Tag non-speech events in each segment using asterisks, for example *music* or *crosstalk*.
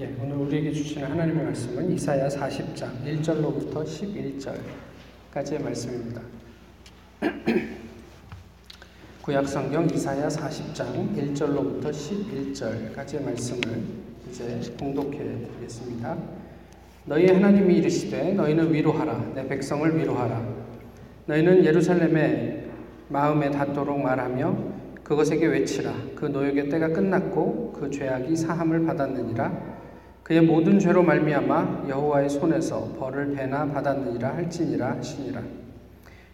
예, 오늘 우리에게 주시는 하나님의 말씀은 이사야 40장 1절로부터 11절까지의 말씀입니다. *clears throat* 구약성경 이사야 40장 1절로부터 11절까지의 말씀을 이제 봉독해 드리겠습니다. 너희 하나님이 이르시되 너희는 위로하라 내 백성을 위로하라 너희는 예루살렘에 마음에 닿도록 말하며 그것에게 외치라 그 노역의 때가 끝났고 그 죄악이 사함을 받았느니라 그의 모든 죄로 말미암아 여호와의 손에서 벌을 배나 받았느니라 할지니라 하시니라.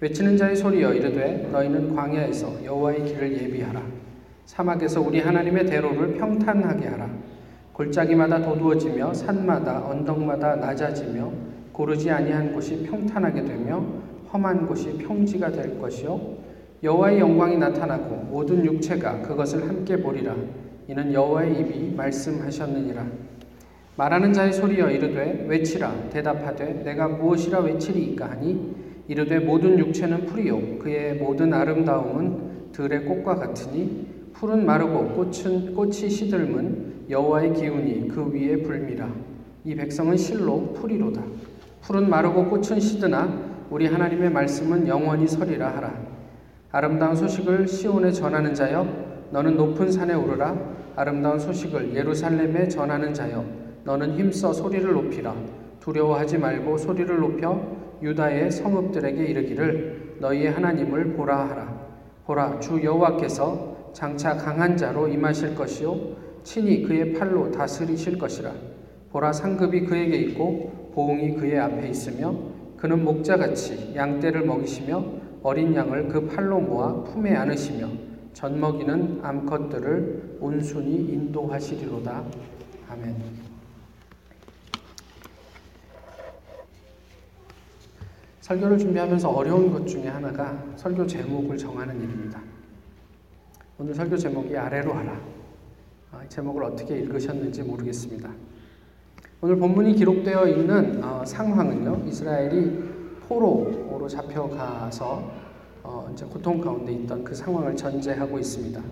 외치는 자의 소리여 이르되 너희는 광야에서 여호와의 길을 예비하라. 사막에서 우리 하나님의 대로를 평탄하게 하라. 골짜기마다 도두어지며 산마다 언덕마다 낮아지며 고르지 아니한 곳이 평탄하게 되며 험한 곳이 평지가 될 것이요. 여호와의 영광이 나타나고 모든 육체가 그것을 함께 보리라. 이는 여호와의 입이 말씀하셨느니라 말하는 자의 소리여 이르되 외치라. 대답하되 내가 무엇이라 외치리이까 하니? 이르되 모든 육체는 풀이요. 그의 모든 아름다움은 들의 꽃과 같으니 풀은 마르고 꽃은 꽃이 시들문 여호와의 기운이 그 위에 불미라. 이 백성은 실로 풀이로다. 풀은 마르고 꽃은 시드나 우리 하나님의 말씀은 영원히 서리라 하라. 아름다운 소식을 시온에 전하는 자여 너는 높은 산에 오르라. 아름다운 소식을 예루살렘에 전하는 자여 너는 힘써 소리를 높이라. 두려워하지 말고 소리를 높여 유다의 성읍들에게 이르기를 너희의 하나님을 보라 하라. 보라 주 여호와께서 장차 강한 자로 임하실 것이요 친히 그의 팔로 다스리실 것이라. 보라 상급이 그에게 있고 보응이 그의 앞에 있으며 그는 목자같이 양떼를 먹이시며 어린 양을 그 팔로 모아 품에 안으시며 젖먹이는 암컷들을 온순히 인도하시리로다. 아멘. 설교를 준비하면서 어려운 것 중에 하나가 설교 제목을 정하는 일입니다. 오늘 설교 제목이 아래로 하라. 아, 제목을 어떻게 읽으셨는지 모르겠습니다. 오늘 본문이 기록되어 있는 어, 상황은요, 이스라엘이 포로로 잡혀가서 어, 이제 고통 가운데 있던 그 상황을 전제하고 있습니다.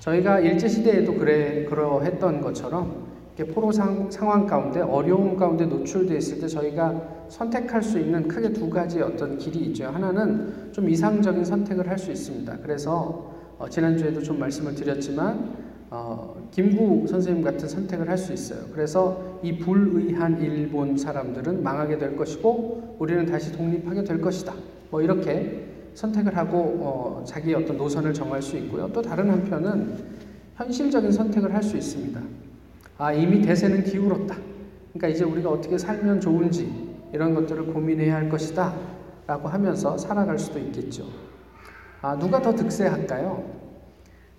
저희가 일제 시대에도 그래 그러했던 것처럼 포로 상, 상황 가운데 어려움 가운데 노출되어 있을 때 저희가 선택할 수 있는 크게 두 가지 어떤 길이 있죠. 하나는 좀 이상적인 선택을 할 수 있습니다. 그래서 어, 지난주에도 좀 말씀을 드렸지만 어, 김구 선생님 같은 선택을 할 수 있어요. 그래서 이 불의한 일본 사람들은 망하게 될 것이고 우리는 다시 독립하게 될 것이다. 뭐 이렇게 선택을 하고 어, 자기 어떤 노선을 정할 수 있고요. 또 다른 한편은 현실적인 선택을 할 수 있습니다. 아 이미 대세는 기울었다. 그러니까 이제 우리가 어떻게 살면 좋은지 이런 것들을 고민해야 할 것이다. 라고 하면서 살아갈 수도 있겠죠. 아, 누가 더 득세할까요?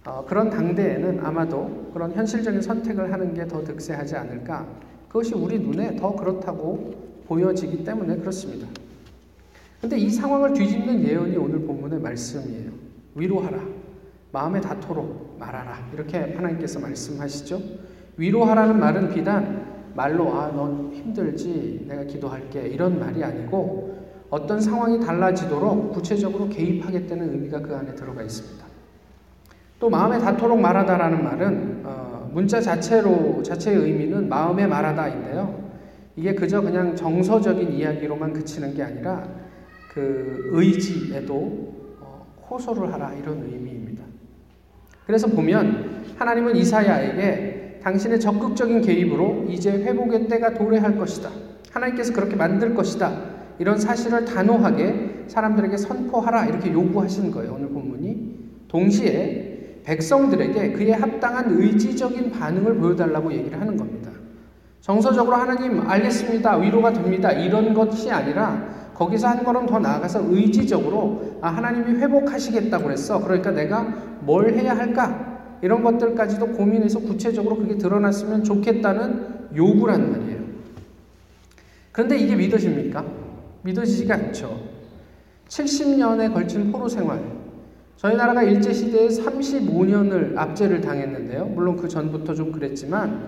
어, 그런 당대에는 아마도 그런 현실적인 선택을 하는 게 더 득세하지 않을까. 그것이 우리 눈에 더 그렇다고 보여지기 때문에 그렇습니다. 근데 이 상황을 뒤집는 예언이 오늘 본문의 말씀이에요. 위로하라. 마음에 닿도록 말하라. 이렇게 하나님께서 말씀하시죠. 위로하라는 말은 비단 말로 아, 넌 힘들지. 내가 기도할게. 이런 말이 아니고 어떤 상황이 달라지도록 구체적으로 개입하겠다는 의미가 그 안에 들어가 있습니다. 또 마음에 닿도록 말하다라는 말은 어, 문자 자체로 자체의 의미는 마음에 말하다인데요. 이게 그저 그냥 정서적인 이야기로만 그치는 게 아니라 그 의지에도 어, 호소를 하라 이런 의미입니다. 그래서 보면 하나님은 이사야에게 당신의 적극적인 개입으로 이제 회복의 때가 도래할 것이다. 하나님께서 그렇게 만들 것이다. 이런 사실을 단호하게 사람들에게 선포하라. 이렇게 요구하신 거예요. 오늘 본문이. 동시에 백성들에게 그에 합당한 의지적인 반응을 보여달라고 얘기를 하는 겁니다. 정서적으로 하나님 알겠습니다. 위로가 됩니다. 이런 것이 아니라 거기서 한 걸음 더 나아가서 의지적으로 아, 하나님이 회복하시겠다고 그랬어. 그러니까 내가 뭘 해야 할까? 이런 것들까지도 고민해서 구체적으로 그게 드러났으면 좋겠다는 요구란 말이에요. 그런데 이게 믿어집니까? 믿어지지가 않죠. 70년에 걸친 포로 생활. 저희 나라가 일제시대에 35년을 압제를 당했는데요. 물론 그 전부터 좀 그랬지만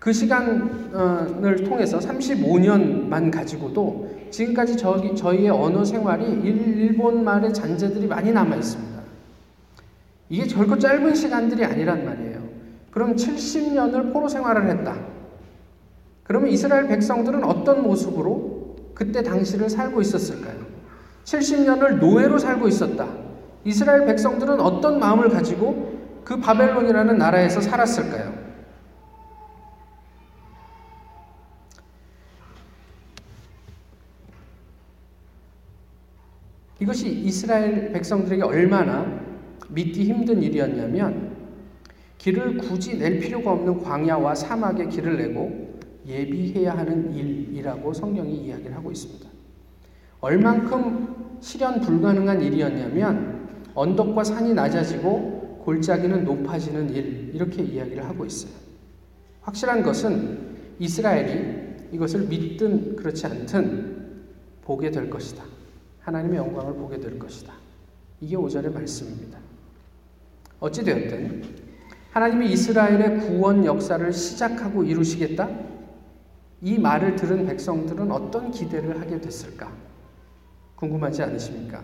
그 시간을 통해서 35년만 가지고도 지금까지 저기, 저희의 언어 생활이 일본 말의 잔재들이 많이 남아 있습니다. 이게 결코 짧은 시간들이 아니란 말이에요. 그럼 70년을 포로 생활을 했다. 그러면 이스라엘 백성들은 어떤 모습으로 그때 당시를 살고 있었을까요? 70년을 노예로 살고 있었다. 이스라엘 백성들은 어떤 마음을 가지고 그 바벨론이라는 나라에서 살았을까요? 이것이 이스라엘 백성들에게 얼마나 믿기 힘든 일이었냐면 길을 굳이 낼 필요가 없는 광야와 사막에 길을 내고 예비해야 하는 일이라고 성경이 이야기를 하고 있습니다. 얼만큼 실현 불가능한 일이었냐면 언덕과 산이 낮아지고 골짜기는 높아지는 일 이렇게 이야기를 하고 있어요. 확실한 것은 이스라엘이 이것을 믿든 그렇지 않든 보게 될 것이다. 하나님의 영광을 보게 될 것이다. 이게 5절의 말씀입니다. 어찌되었든 하나님이 이스라엘의 구원 역사를 시작하고 이루시겠다? 이 말을 들은 백성들은 어떤 기대를 하게 됐을까? 궁금하지 않으십니까?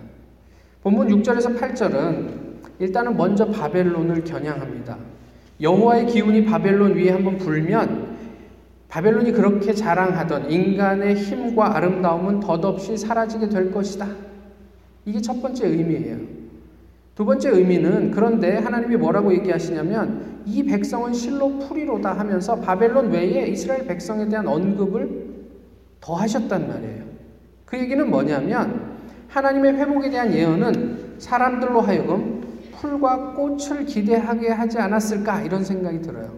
본문 6절에서 8절은 일단은 먼저 바벨론을 겨냥합니다. 여호와의 기운이 바벨론 위에 한번 불면 바벨론이 그렇게 자랑하던 인간의 힘과 아름다움은 덧없이 사라지게 될 것이다. 이게 첫 번째 의미예요. 두 번째 의미는 그런데 하나님이 뭐라고 얘기하시냐면 이 백성은 실로 풀이로다 하면서 바벨론 외에 이스라엘 백성에 대한 언급을 더 하셨단 말이에요. 그 얘기는 뭐냐면 하나님의 회복에 대한 예언은 사람들로 하여금 풀과 꽃을 기대하게 하지 않았을까 이런 생각이 들어요.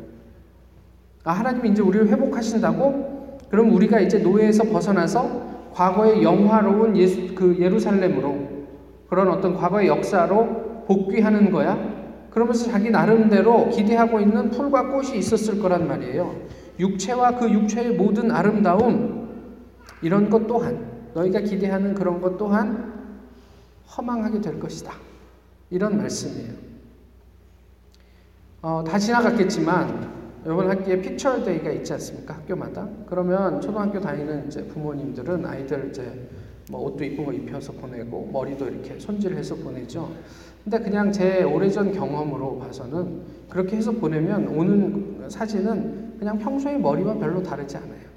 아, 하나님이 이제 우리를 회복하신다고? 그럼 우리가 이제 노예에서 벗어나서 과거의 영화로운 예수, 그 예루살렘으로 그런 어떤 과거의 역사로 복귀하는 거야? 그러면서 자기 나름대로 기대하고 있는 풀과 꽃이 있었을 거란 말이에요. 육체와 그 육체의 모든 아름다움, 이런 것 또한, 너희가 기대하는 그런 것 또한 허망하게 될 것이다. 이런 말씀이에요. 어, 다 지나갔겠지만, 이번 학기에 피처데이가 있지 않습니까? 학교마다. 그러면 초등학교 다니는 이제 부모님들은 아이들 이제 뭐 옷도 이쁜 거 입혀서 보내고 머리도 이렇게 손질해서 보내죠. 근데 그냥 제 오래전 경험으로 봐서는 그렇게 해서 보내면 오는 사진은 그냥 평소의 머리와 별로 다르지 않아요.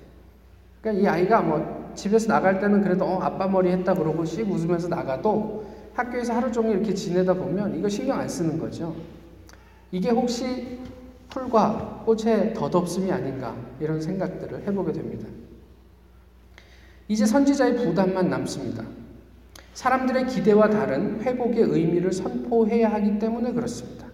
그러니까 이 아이가 뭐 집에서 나갈 때는 그래도 어, 아빠 머리 했다 그러고 씩 웃으면서 나가도 학교에서 하루 종일 이렇게 지내다 보면 이거 신경 안 쓰는 거죠. 이게 혹시 풀과 꽃의 덧없음이 아닌가 이런 생각들을 해보게 됩니다. 이제 선지자의 부담만 남습니다. 사람들의 기대와 다른 회복의 의미를 선포해야 하기 때문에 그렇습니다.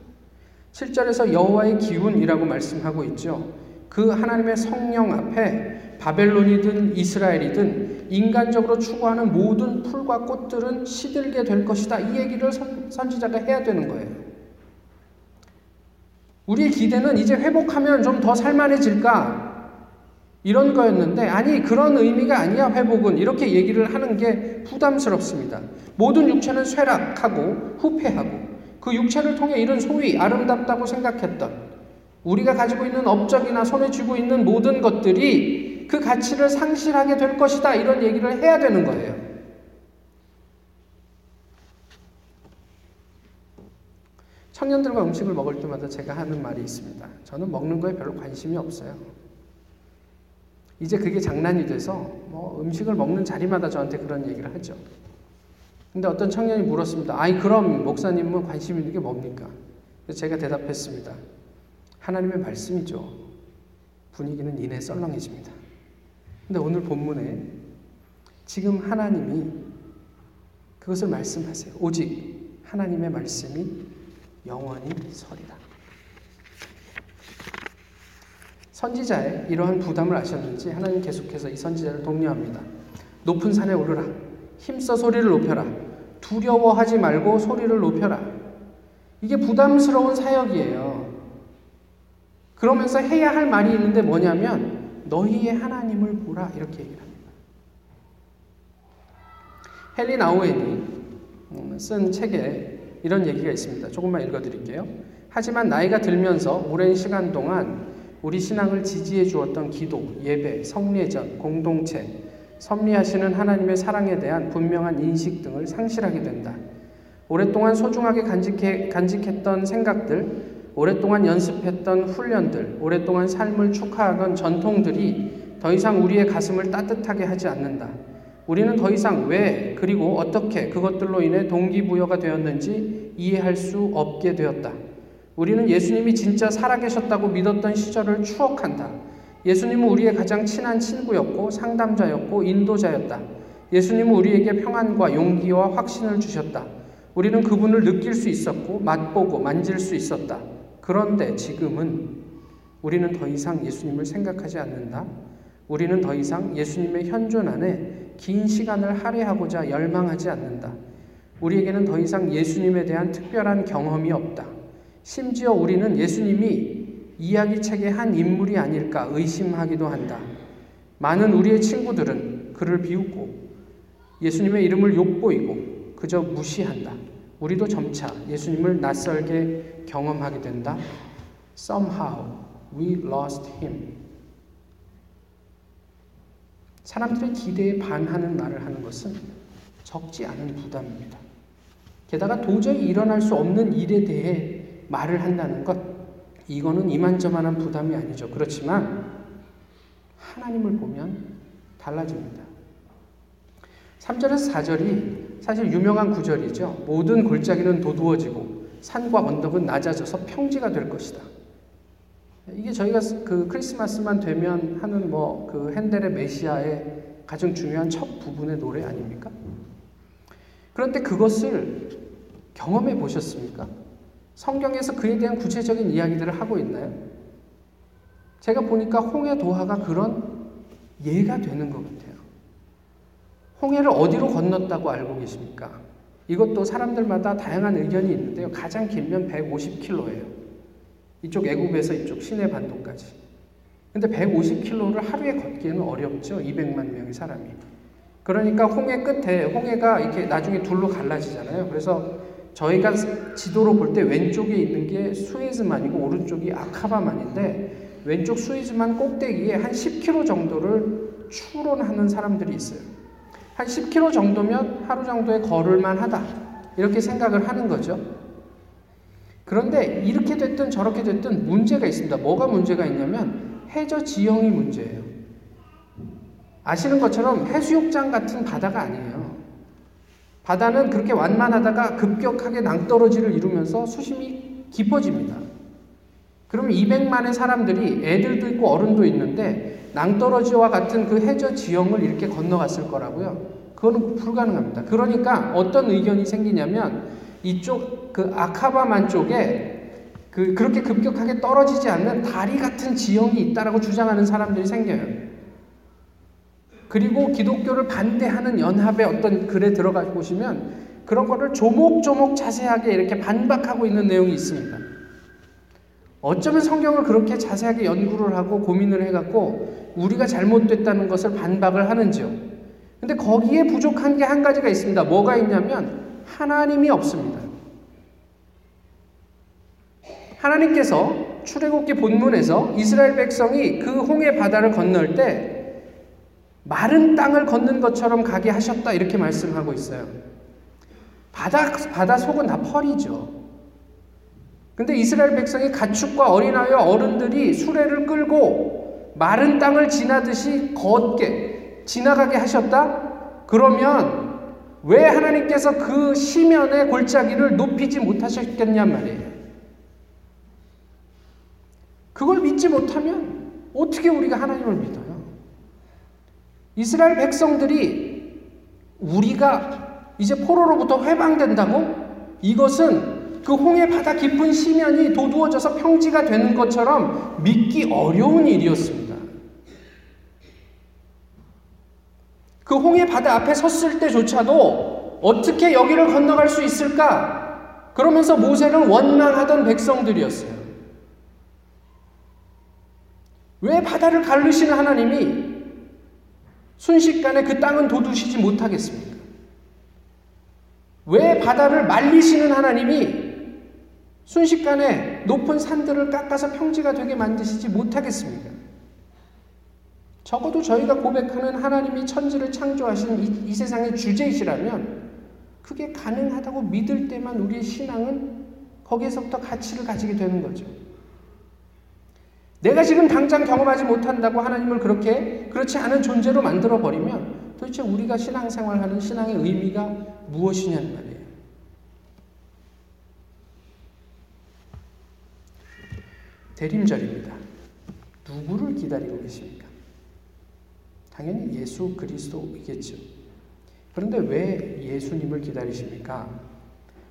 7절에서 여호와의 기운이라고 말씀하고 있죠. 그 하나님의 성령 앞에 바벨론이든 이스라엘이든 인간적으로 추구하는 모든 풀과 꽃들은 시들게 될 것이다. 이 얘기를 선, 선지자가 해야 되는 거예요. 우리의 기대는 이제 회복하면 좀 더 살만해질까? 이런 거였는데, 아니, 그런 의미가 아니야, 회복은. 이렇게 얘기를 하는 게 부담스럽습니다. 모든 육체는 쇠락하고 후패하고, 그 육체를 통해 이런 소위 아름답다고 생각했던, 우리가 가지고 있는 업적이나 손에 쥐고 있는 모든 것들이 그 가치를 상실하게 될 것이다. 이런 얘기를 해야 되는 거예요. 청년들과 음식을 먹을 때마다 제가 하는 말이 있습니다. 저는 먹는 거에 별로 관심이 없어요. 이제 그게 장난이 돼서 뭐 음식을 먹는 자리마다 저한테 그런 얘기를 하죠. 근데 어떤 청년이 물었습니다. 아이 그럼 목사님은 관심 있는 게 뭡니까? 제가 대답했습니다. 하나님의 말씀이죠. 분위기는 이내 썰렁해집니다. 근데 오늘 본문에 지금 하나님이 그것을 말씀하세요. 오직 하나님의 말씀이 영원히 서리라. 선지자의 이러한 부담을 아셨는지 하나님 계속해서 이 선지자를 독려합니다. 높은 산에 오르라. 힘써 소리를 높여라. 두려워하지 말고 소리를 높여라. 이게 부담스러운 사역이에요. 그러면서 해야 할 말이 있는데 뭐냐면 너희의 하나님을 보라 이렇게 얘기를 합니다. 헨리 나우엔이 쓴 책에 이런 얘기가 있습니다. 조금만 읽어드릴게요. 하지만 나이가 들면서 오랜 시간 동안 우리 신앙을 지지해 주었던 기도, 예배, 성례전, 공동체, 섭리하시는 하나님의 사랑에 대한 분명한 인식 등을 상실하게 된다. 오랫동안 소중하게 간직해, 간직했던 생각들, 오랫동안 연습했던 훈련들, 오랫동안 삶을 축하하던 전통들이 더 이상 우리의 가슴을 따뜻하게 하지 않는다. 우리는 더 이상 왜 그리고 어떻게 그것들로 인해 동기부여가 되었는지 이해할 수 없게 되었다. 우리는 예수님이 진짜 살아계셨다고 믿었던 시절을 추억한다. 예수님은 우리의 가장 친한 친구였고 상담자였고 인도자였다. 예수님은 우리에게 평안과 용기와 확신을 주셨다. 우리는 그분을 느낄 수 있었고 맛보고 만질 수 있었다. 그런데 지금은 우리는 더 이상 예수님을 생각하지 않는다. 우리는 더 이상 예수님의 현존 안에 긴 시간을 할애하고자 열망하지 않는다. 우리에게는 더 이상 예수님에 대한 특별한 경험이 없다. 심지어 우리는 예수님이 이야기책의 한 인물이 아닐까 의심하기도 한다. 많은 우리의 친구들은 그를 비웃고 예수님의 이름을 욕보이고 그저 무시한다. 우리도 점차 예수님을 낯설게 경험하게 된다. Somehow we lost him. 사람들의 기대에 반하는 말을 하는 것은 적지 않은 부담입니다. 게다가 도저히 일어날 수 없는 일에 대해 말을 한다는 것, 이거는 이만저만한 부담이 아니죠. 그렇지만 하나님을 보면 달라집니다. 3절에서 4절이 사실 유명한 구절이죠. 모든 골짜기는 도두어지고 산과 언덕은 낮아져서 평지가 될 것이다. 이게 저희가 그 크리스마스만 되면 하는 뭐 그 핸델의 메시아의 가장 중요한 첫 부분의 노래 아닙니까? 그런데 그것을 경험해 보셨습니까? 성경에서 그에 대한 구체적인 이야기들을 하고 있나요? 제가 보니까 홍해 도하가 그런 예가 되는 것 같아요. 홍해를 어디로 건넜다고 알고 계십니까? 이것도 사람들마다 다양한 의견이 있는데요. 가장 길면 150km예요. 이쪽 애굽에서 이쪽 시내 반도까지. 근데 150km를 하루에 걷기에는 어렵죠. 200만 명의 사람이. 그러니까 홍해 끝에 홍해가 이렇게 나중에 둘로 갈라지잖아요. 그래서 저희가 지도로 볼 때 왼쪽에 있는 게 수에즈만이고 오른쪽이 아카바만인데 왼쪽 수에즈만 꼭대기에 한 10km 정도를 추론하는 사람들이 있어요. 한 10km 정도면 하루 정도에 걸을만 하다. 이렇게 생각을 하는 거죠. 그런데 이렇게 됐든 저렇게 됐든 문제가 있습니다. 뭐가 문제가 있냐면 해저 지형이 문제예요. 아시는 것처럼 해수욕장 같은 바다가 아니에요. 바다는 그렇게 완만하다가 급격하게 낭떠러지를 이루면서 수심이 깊어집니다. 그러면 200만의 사람들이 애들도 있고 어른도 있는데 낭떠러지와 같은 그 해저 지형을 이렇게 건너갔을 거라고요. 그거는 불가능합니다. 그러니까 어떤 의견이 생기냐면 이쪽 그 아카바만 쪽에 그 그렇게 급격하게 떨어지지 않는 다리 같은 지형이 있다라고 주장하는 사람들이 생겨요. 그리고 기독교를 반대하는 연합의 어떤 글에 들어가 보시면 그런 거를 조목조목 자세하게 이렇게 반박하고 있는 내용이 있습니다. 어쩌면 성경을 그렇게 자세하게 연구를 하고 고민을 해갖고 우리가 잘못됐다는 것을 반박을 하는지요. 근데 거기에 부족한 게 한 가지가 있습니다. 뭐가 있냐면 하나님이 없습니다. 하나님께서 출애굽기 본문에서 이스라엘 백성이 그 홍해 바다를 건널 때 마른 땅을 걷는 것처럼 가게 하셨다 이렇게 말씀하고 있어요. 바다 바다 속은 다 펄이죠. 근데 이스라엘 백성이 가축과 어린아이와 어른들이 수레를 끌고 마른 땅을 지나듯이 걷게 지나가게 하셨다? 그러면 왜 하나님께서 그 시면의 골짜기를 높이지 못하셨겠냔 말이에요. 그걸 믿지 못하면 어떻게 우리가 하나님을 믿어요? 이스라엘 백성들이 우리가 이제 포로로부터 해방된다고 이것은 그 홍해 바다 깊은 시면이 도두어져서 평지가 되는 것처럼 믿기 어려운 일이었습니다. 그 홍해 바다 앞에 섰을 때조차도 어떻게 여기를 건너갈 수 있을까? 그러면서 모세를 원망하던 백성들이었어요. 왜 바다를 가르시는 하나님이 순식간에 그 땅은 도두시지 못하겠습니까? 왜 바다를 말리시는 하나님이 순식간에 높은 산들을 깎아서 평지가 되게 만드시지 못하겠습니까? 적어도 저희가 고백하는 하나님이 천지를 창조하신 이, 이 세상의 주제이시라면 그게 가능하다고 믿을 때만 우리의 신앙은 거기에서부터 가치를 가지게 되는 거죠. 내가 지금 당장 경험하지 못한다고 하나님을 그렇게 그렇지 않은 존재로 만들어 버리면 도대체 우리가 신앙생활하는 신앙의 의미가 무엇이냐는 말이에요. 대림절입니다. 누구를 기다리고 계십니까? 당연히 예수 그리스도이겠죠. 그런데 왜 예수님을 기다리십니까?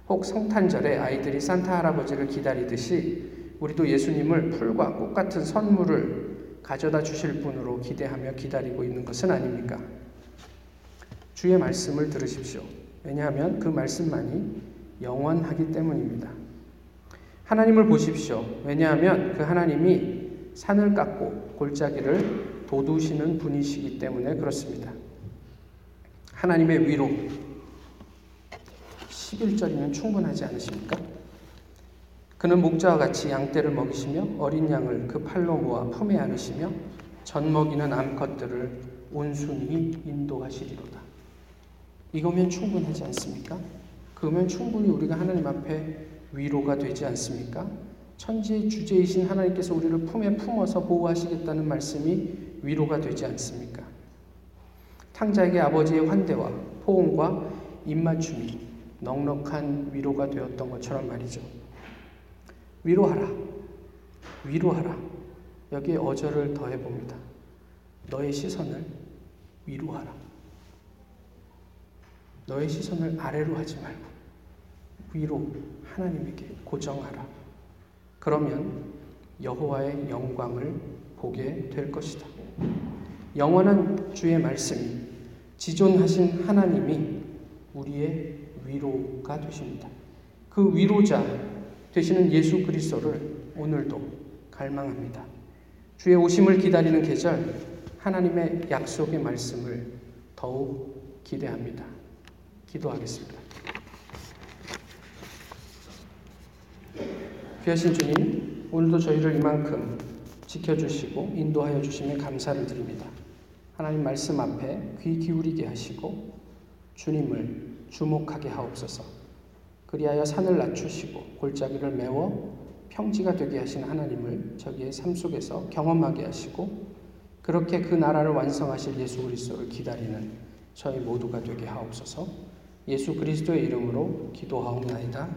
혹 성탄절에 아이들이 산타 할아버지를 기다리듯이 우리도 예수님을 풀과 꽃 같은 선물을 가져다 주실 분으로 기대하며 기다리고 있는 것은 아닙니까? 주의 말씀을 들으십시오. 왜냐하면 그 말씀만이 영원하기 때문입니다. 하나님을 보십시오. 왜냐하면 그 하나님이 산을 깎고 골짜기를 돋우시는 분이시기 때문에 그렇습니다. 하나님의 위로 11절이면 충분하지 않으십니까? 그는 목자와 같이 양떼를 먹이시며 어린 양을 그 팔로 모아 품에 안으시며 젖 먹이는 암컷들을 온순히 인도하시리로다. 이거면 충분하지 않습니까? 그러면 충분히 우리가 하나님 앞에 위로가 되지 않습니까? 천지의 주제이신 하나님께서 우리를 품에 품어서 보호하시겠다는 말씀이 위로가 되지 않습니까? 탕자에게 아버지의 환대와 포옹과 입맞춤이 넉넉한 위로가 되었던 것처럼 말이죠. 위로하라. 위로하라. 여기에 어절을 더해 봅니다. 너의 시선을 위로하라. 너의 시선을 아래로 하지 말고 위로 하나님에게 고정하라. 그러면 여호와의 영광을 보게 될 것이다. 영원한 주의 말씀이 지존하신 하나님이 우리의 위로가 되십니다. 그 위로자 되시는 예수 그리스도를 오늘도 갈망합니다. 주의 오심을 기다리는 계절 하나님의 약속의 말씀을 더욱 기대합니다. 기도하겠습니다. 귀하신 주님, 오늘도 저희를 이만큼 지켜주시고 인도하여 주심에 감사를 드립니다. 하나님 말씀 앞에 귀 기울이게 하시고 주님을 주목하게 하옵소서. 그리하여 산을 낮추시고 골짜기를 메워 평지가 되게 하신 하나님을 저기의 삶 속에서 경험하게 하시고 그렇게 그 나라를 완성하실 예수 그리스도를 기다리는 저희 모두가 되게 하옵소서. 예수 그리스도의 이름으로 기도하옵나이다.